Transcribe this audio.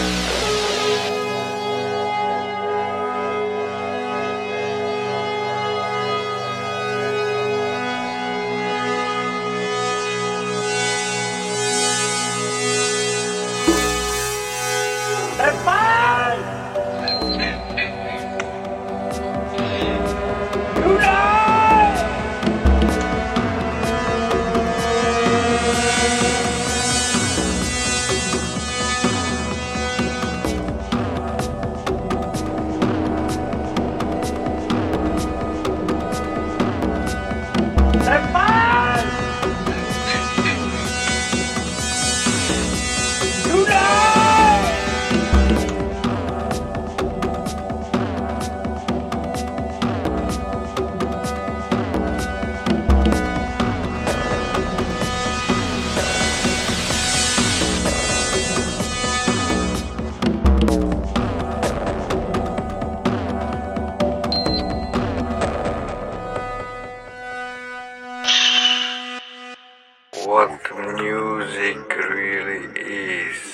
Bye. what music really is.